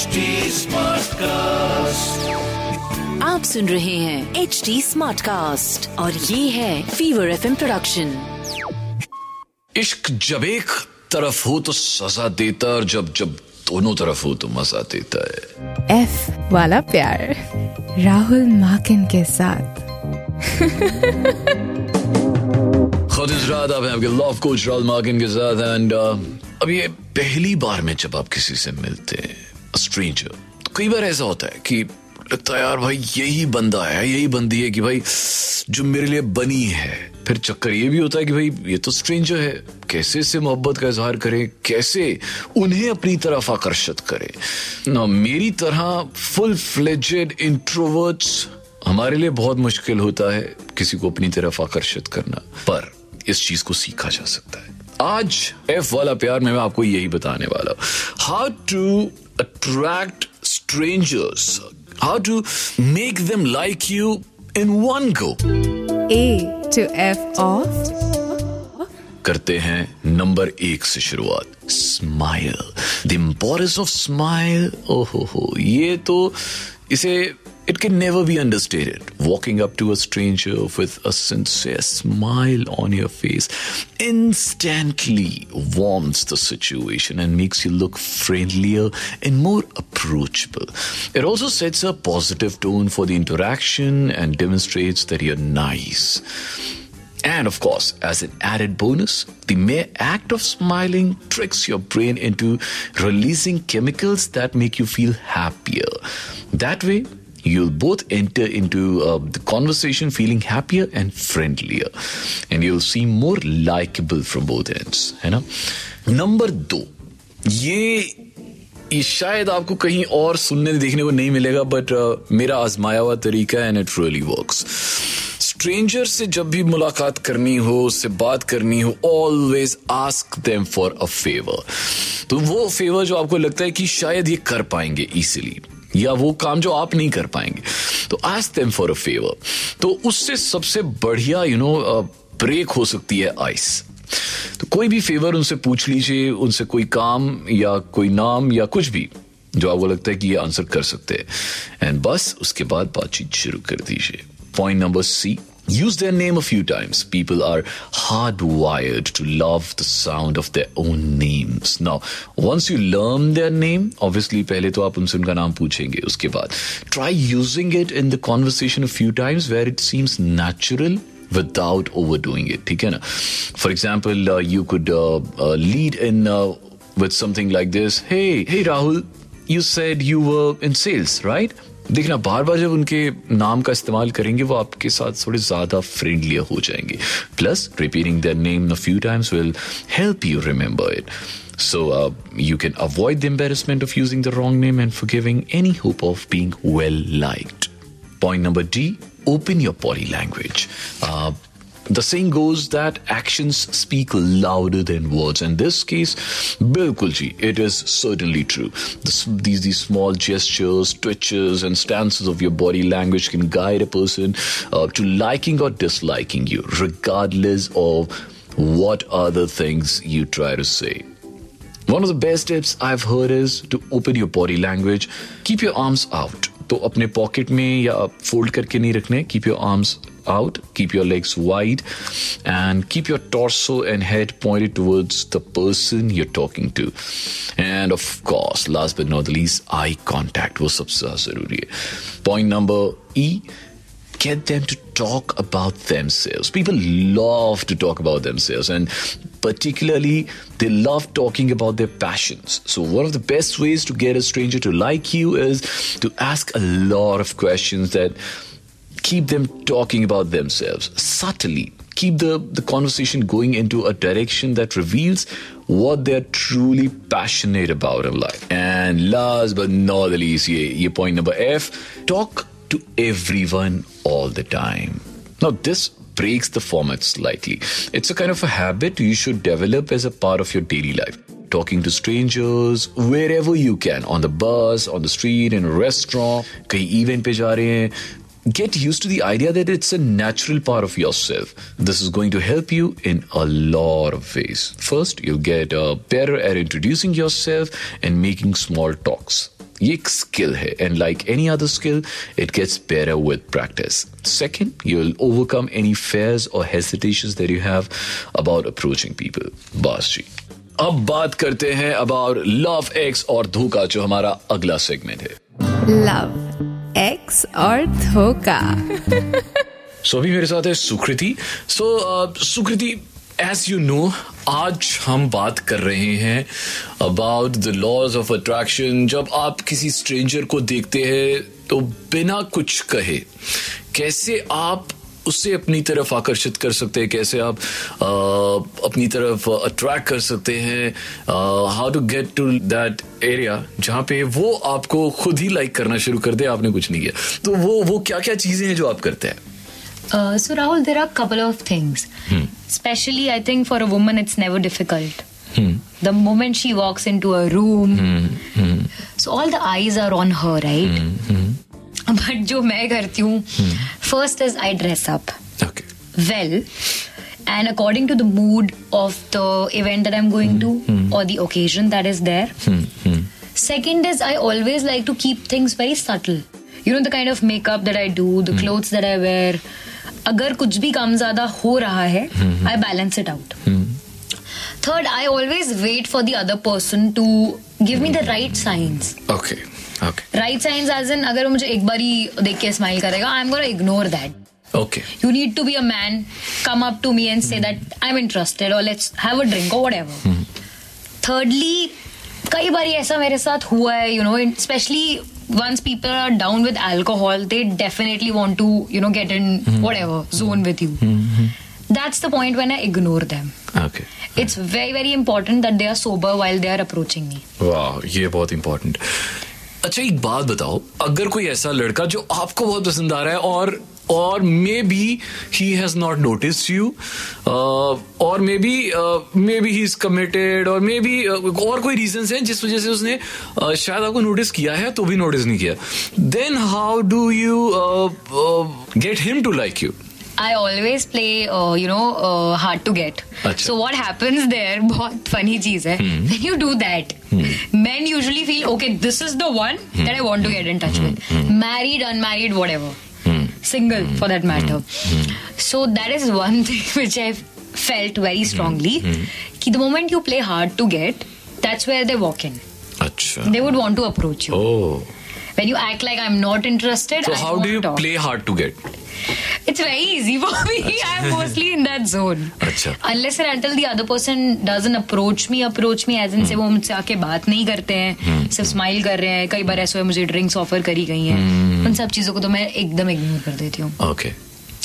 HD Smartcast. आप सुन रहे हैं एच डी स्मार्ट कास्ट और ये है फीवर एफ़ प्रोडक्शन इश्क जब एक तरफ़ हो तो सजा देता और जब जब दोनों तरफ़ हो तो मज़ा देता है। एफ़ वाला प्यार। राहुल माकिन के साथ। खुद इस रात आप आपके लव कोच राहुल मार्किन के साथ एंड अब ये पहली बार में जब आप किसी से मिलते हैं। स्ट्रेंजर। तो कई बार ऐसा होता है कि लगता है, यार भाई, यही बंदा है, यही बंदी है कि भाई, जो मेरे लिए बनी है। फिर चक्कर ये भी होता है कि भाई, ये तो स्ट्रेंजर है। कैसे इससे मोहब्बत का इजहार करें? कैसे उन्हें अपनी तरफ़ आकर्षित करें? ना, मेरी तरह फुल फ्लेजेड इंट्रोवर्ट्स हमारे लिए बहुत मुश्किल होता है किसी को अपनी तरफ़ आकर्षित करना। पर इस चीज़ को सीखा जा सकता है। आज एफ़ वाला प्यार में मैं आपको यही बताने वाला how to attract strangers, how to make them like you in one go. A to F off. करते हैं नंबर एक से शुरुआत. Smile the importance of smile ओहो हो. ये तो इसे It can never be understated. Walking up to a stranger with a sincere smile on your face instantly warms the situation and makes you look friendlier and more approachable. It also sets a positive tone for the interaction and demonstrates that you're nice. And of course, as an added bonus, the mere act of smiling tricks your brain into releasing chemicals that make you feel happier. That way, you'll both enter into uh, the conversation feeling happier and friendlier. And you'll seem more likable from both ends है ना? Number दो ये शायद आपको कहीं और सुनने देखने को नहीं मिलेगा बट मेरा आजमाया हुआ तरीका and it really works stranger से जब भी मुलाकात करनी हो उससे बात करनी हो always ask them for a favour तो वो फेवर जो आपको लगता है कि शायद ये कर पाएँगे इसीली या वो काम जो आप नहीं कर पाएँगे। तो ask them for a favour तो उससे सबसे बढ़िया यू नो ब्रेक हो सकती है आइस तो कोई भी फेवर उनसे पूछ लीजिए, उनसे कोई काम या कोई नाम या कुछ भी, जो आपको लगता है कि ये आंसर कर सकते हैं। एंड बस उसके बाद बातचीत शुरू कर दीजिए। Point number C Use their name a few times. People are hardwired to love the sound of their own names. Now, once you learn their name, obviously पहले तो आप उनसे उनका नाम पूछेंगे उसके बाद try using it in the conversation a few times where it seems natural without overdoing it ठीक है ना for example uh, you could uh, uh, lead in uh, with something like this hey hey Rahul you said you were in sales right देखना बार बार जब उनके नाम का इस्तेमाल करेंगे, वो आपके साथ थोड़े ज़्यादा फ्रेंडलियर हो जाएँगे। Plus repeating their name a few times will help you remember it so you can avoid the embarrassment of using the wrong name and for giving any hope of being well liked point number D open your body language the saying goes that actions speak louder than words. In this case, bilkul ji, it is certainly true. This, these, these small gestures, twitches, and stances of your body language can guide a person uh, to liking or disliking you, regardless of what other things you try to say. One of the best tips I've heard is to open your body language. Keep your arms out. तो अपने pocket में या fold करके नहीं रखने keep your arms out, keep your legs wide, and keep your torso and head pointed towards the person you're talking to. And of course, last but not the least, eye contact was sabse Point number E get them to talk about themselves. People love to talk about themselves, and particularly they love talking about their passions. So, one of the best ways to get a stranger to like you is to ask a lot of questions that keep them talking about themselves subtly. Keep the, the conversation going into a direction that reveals what they're truly passionate about in life. And last but not the least, ye, ye point number F talk to everyone all the time. Now, this breaks the format slightly. It's a kind of a habit you should develop as a part of your daily life. Talking to strangers wherever you can on the bus, on the street, in a restaurant, कहीं event पे जा रहे हैं get used to the idea that it's a natural part of yourself. This is going to help you in a lot of ways. First, you'll get uh, better at introducing yourself and making small talks. ये एक skill है and like any other skill it gets better with practice second you will overcome any fears or hesitations that you have about approaching people बस जी अब बात करते हैं about love x और धोखा जो हमारा अगला सेगमेंट है लव एक्स और धोखा। सो अभी मेरे साथ है Sukriti. So Sukriti as you know आज हम बात कर रहे हैं about the laws of attraction जब आप किसी स्ट्रेंजर को देखते हैं तो बिना कुछ कहे, कैसे आप उससे अपनी तरफ़ आकर्षित कर सकते हैं कैसे आप आ, अपनी तरफ़ अट्रैक्ट कर सकते हैं how to get to that area जहाँ पे वो आपको खुद ही लाइक करना शुरू कर दे आपने कुछ नहीं किया। तो वो वो क्या क्या चीज़ें हैं जो आप करते हैं? So Rahul there are couple of things especially I think for a woman it's never difficult the moment she walks into a room so all the eyes are on her right But जो मैं करती हूँ, first is I dress up okay well, and according to the mood of the event that I'm going to mm. or the occasion that is there. Mm. Second is I always like to keep things very subtle. You know the kind of makeup that I do, the mm. clothes that I wear. अगर कुछ भी कम ज़्यादा हो रहा है I balance it out third I always wait for the other person to give me the right signs okay right signs as in अगर मुझे एक बार ही देख के स्माइल करेगा I am gonna ignore that okay you need to be a man come up to me and say that I am interested or let's have a drink or whatever thirdly कई बार ऐसा मेरे साथ हुआ है you know especially once people are down with alcohol they definitely want to you know get in whatever zone with you that's the point when i ignore them. Okay it's very very important that they are sober while they are approaching me. वाह ये बहुत important अच्छा एक बात बताओ अगर कोई ऐसा लड़का जो आपको बहुत पसंद आ रहा है और और maybe he has not notice you or maybe maybe he is committed or maybe और कोई रीजन है जिस वजह से उसने uh, शायद आपको नोटिस किया है तो भी नोटिस नहीं किया. Then how do you get him to like you I always play, uh, you know, uh, hard to get. अच्छा. So what happens there? बहुत funny चीज है. When you do that, men usually feel okay. This is the one that I want to get in touch with. Married, unmarried, whatever. Single, for that matter. So that is one thing which I felt very strongly. कि the moment you play hard to get, that's where they walk in. अच्छा They would want to approach you. Oh. When you act like I'm not interested, So I how won't do you talk. play hard to get? It's very easy for me. I'm mostly in that zone. अच्छा. Unless and until the other person doesn't approach me, approach me as in से वो मुझसे आके बात नहीं करते हैं सिर्फ़ स्माइल कर रहे हैं कई बार ऐसा हुआ मुझे ड्रिंक्स ऑफ़र करी गई हैं उन सब चीज़ों को तो मैं एकदम इग्नोर कर देती हूँ Okay.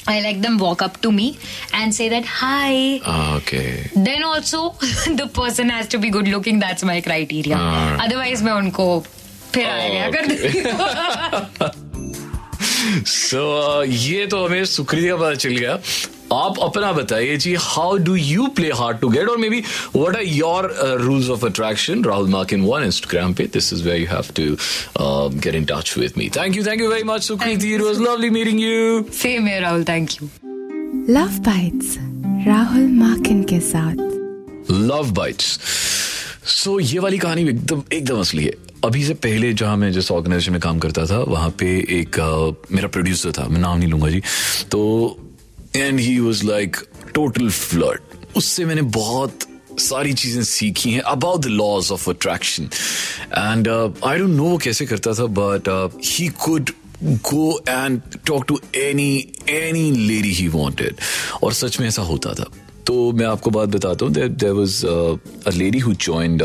I like them walk up to me and say that hi Okay. Then also the person has to be good looking that's my criteria Alright. Otherwise मैं उनको फिर आया कर देती सो uh, ये तो हमें सुकृति का पता चल गया। आप अपना बताइए जी how do you play hard to get or maybe what are your rules of attraction Rahul Makin one Instagram पे। This is where you have to get in touch with me thank you thank you very much Sukriti it was lovely meeting you same है Rahul thank you love bites Rahul Makin के साथ। Love bites so ये वाली कहानी एकदम एकदम असली है। अभी से पहले जहाँ मैं जिस ऑर्गेनाइजेशन में काम करता था वहाँ पे एक अ, मेरा प्रोड्यूसर था मैं नाम नहीं लूँगा जी। तो and he was like total flirt उससे मैंने बहुत सारी चीज़ें सीखी हैं about the laws of attraction and I don't know वो कैसे करता था but he could go and talk to any any lady he wanted और सच में ऐसा होता था। तो मैं आपको बात बताता हूँ। There was a lady who joined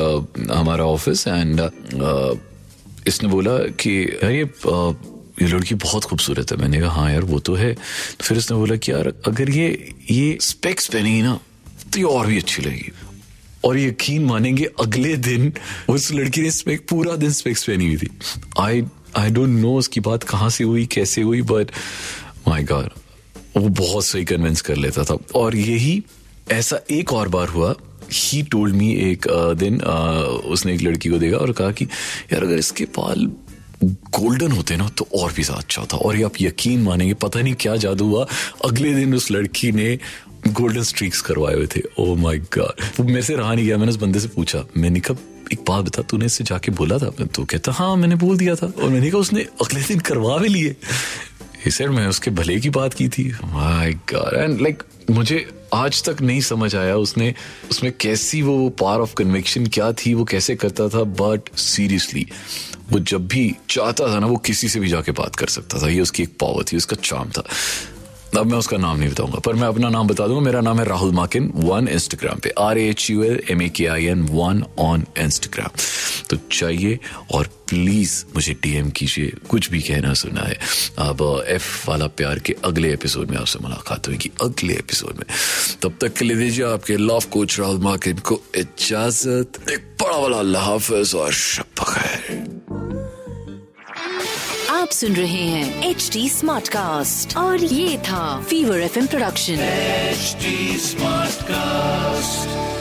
हमारा ऑफ़िस एंड इसने बोला कि यार ये uh, ये लड़की बहुत खूबसूरत है। मैंने कहा हाँ यार वो तो है। तो फिर उसने बोला कि यार अगर ये ये स्पेक्स पहनेगी ना तो ये और भी अच्छी लगेगी। और यकीन मानेंगे अगले दिन उस लड़की ने स्पेक पूरा दिन स्पेक्स पहनी हुई थी। आई आई डोंट नो उसकी बात कहाँ से हुई कैसे हुई बट माय गॉड वो बहुत सही कन्विंस कर लेता था। और यही ऐसा एक और बार हुआ ही टोल्ड मी एक दिन उसने एक लड़की को देखा और कहा कि, यार, अगर इसके बाल गोल्डन होते ना तो और भी ज़्यादा अच्छा था और ये आप यकीन मानेंगे, पता नहीं क्या जादू हुआ, अगले दिन उस लड़की ने गोल्डन स्ट्रीक्स करवाए हुए थे। ओ माय गॉड वो मेरे से रहा नहीं गया, मैंने उस बंदे से पूछा, मैंने कहा, एक बात बता, तूने इससे जाके बोला था? तो कहता हाँ मैंने बोल दिया था। और मैंने कहा, उसने अगले दिन करवा भी लिए। सर मैं उसके भले की बात की थी. माय गॉड एंड लाइक मुझे आज तक नहीं समझ आया उसने, उसमें कैसी वो पावर ऑफ़ कन्विक्शन क्या थी, वो कैसे करता था बट सीरियसली वो जब भी चाहता था ना, वो किसी से भी जाके बात कर सकता था। ये उसकी एक पावर थी, उसका चाम था। अब मैं उसका नाम नहीं बताऊँगा, पर मैं अपना नाम बता दूँगा। मेरा नाम है राहुल माकिन वन इंस्टाग्राम पे। R H U L M A K I N one on Instagram तो चाहिए और प्लीज़ मुझे डीएम कीजिए कुछ भी कहना सुना है अब एफ़ वाला प्यार के अगले एपिसोड में आपसे मुलाकात होगी अगले एपिसोड में। तब तक के लिए दीजिए आपके लव कोच राहुल माकिन को इजाज़त। एक बड़ा वाला अल्लाह हाफिज और शब खैर आप सुन रहे हैं एच डी स्मार्ट कास्ट और ये था fever F production HD Smartcast.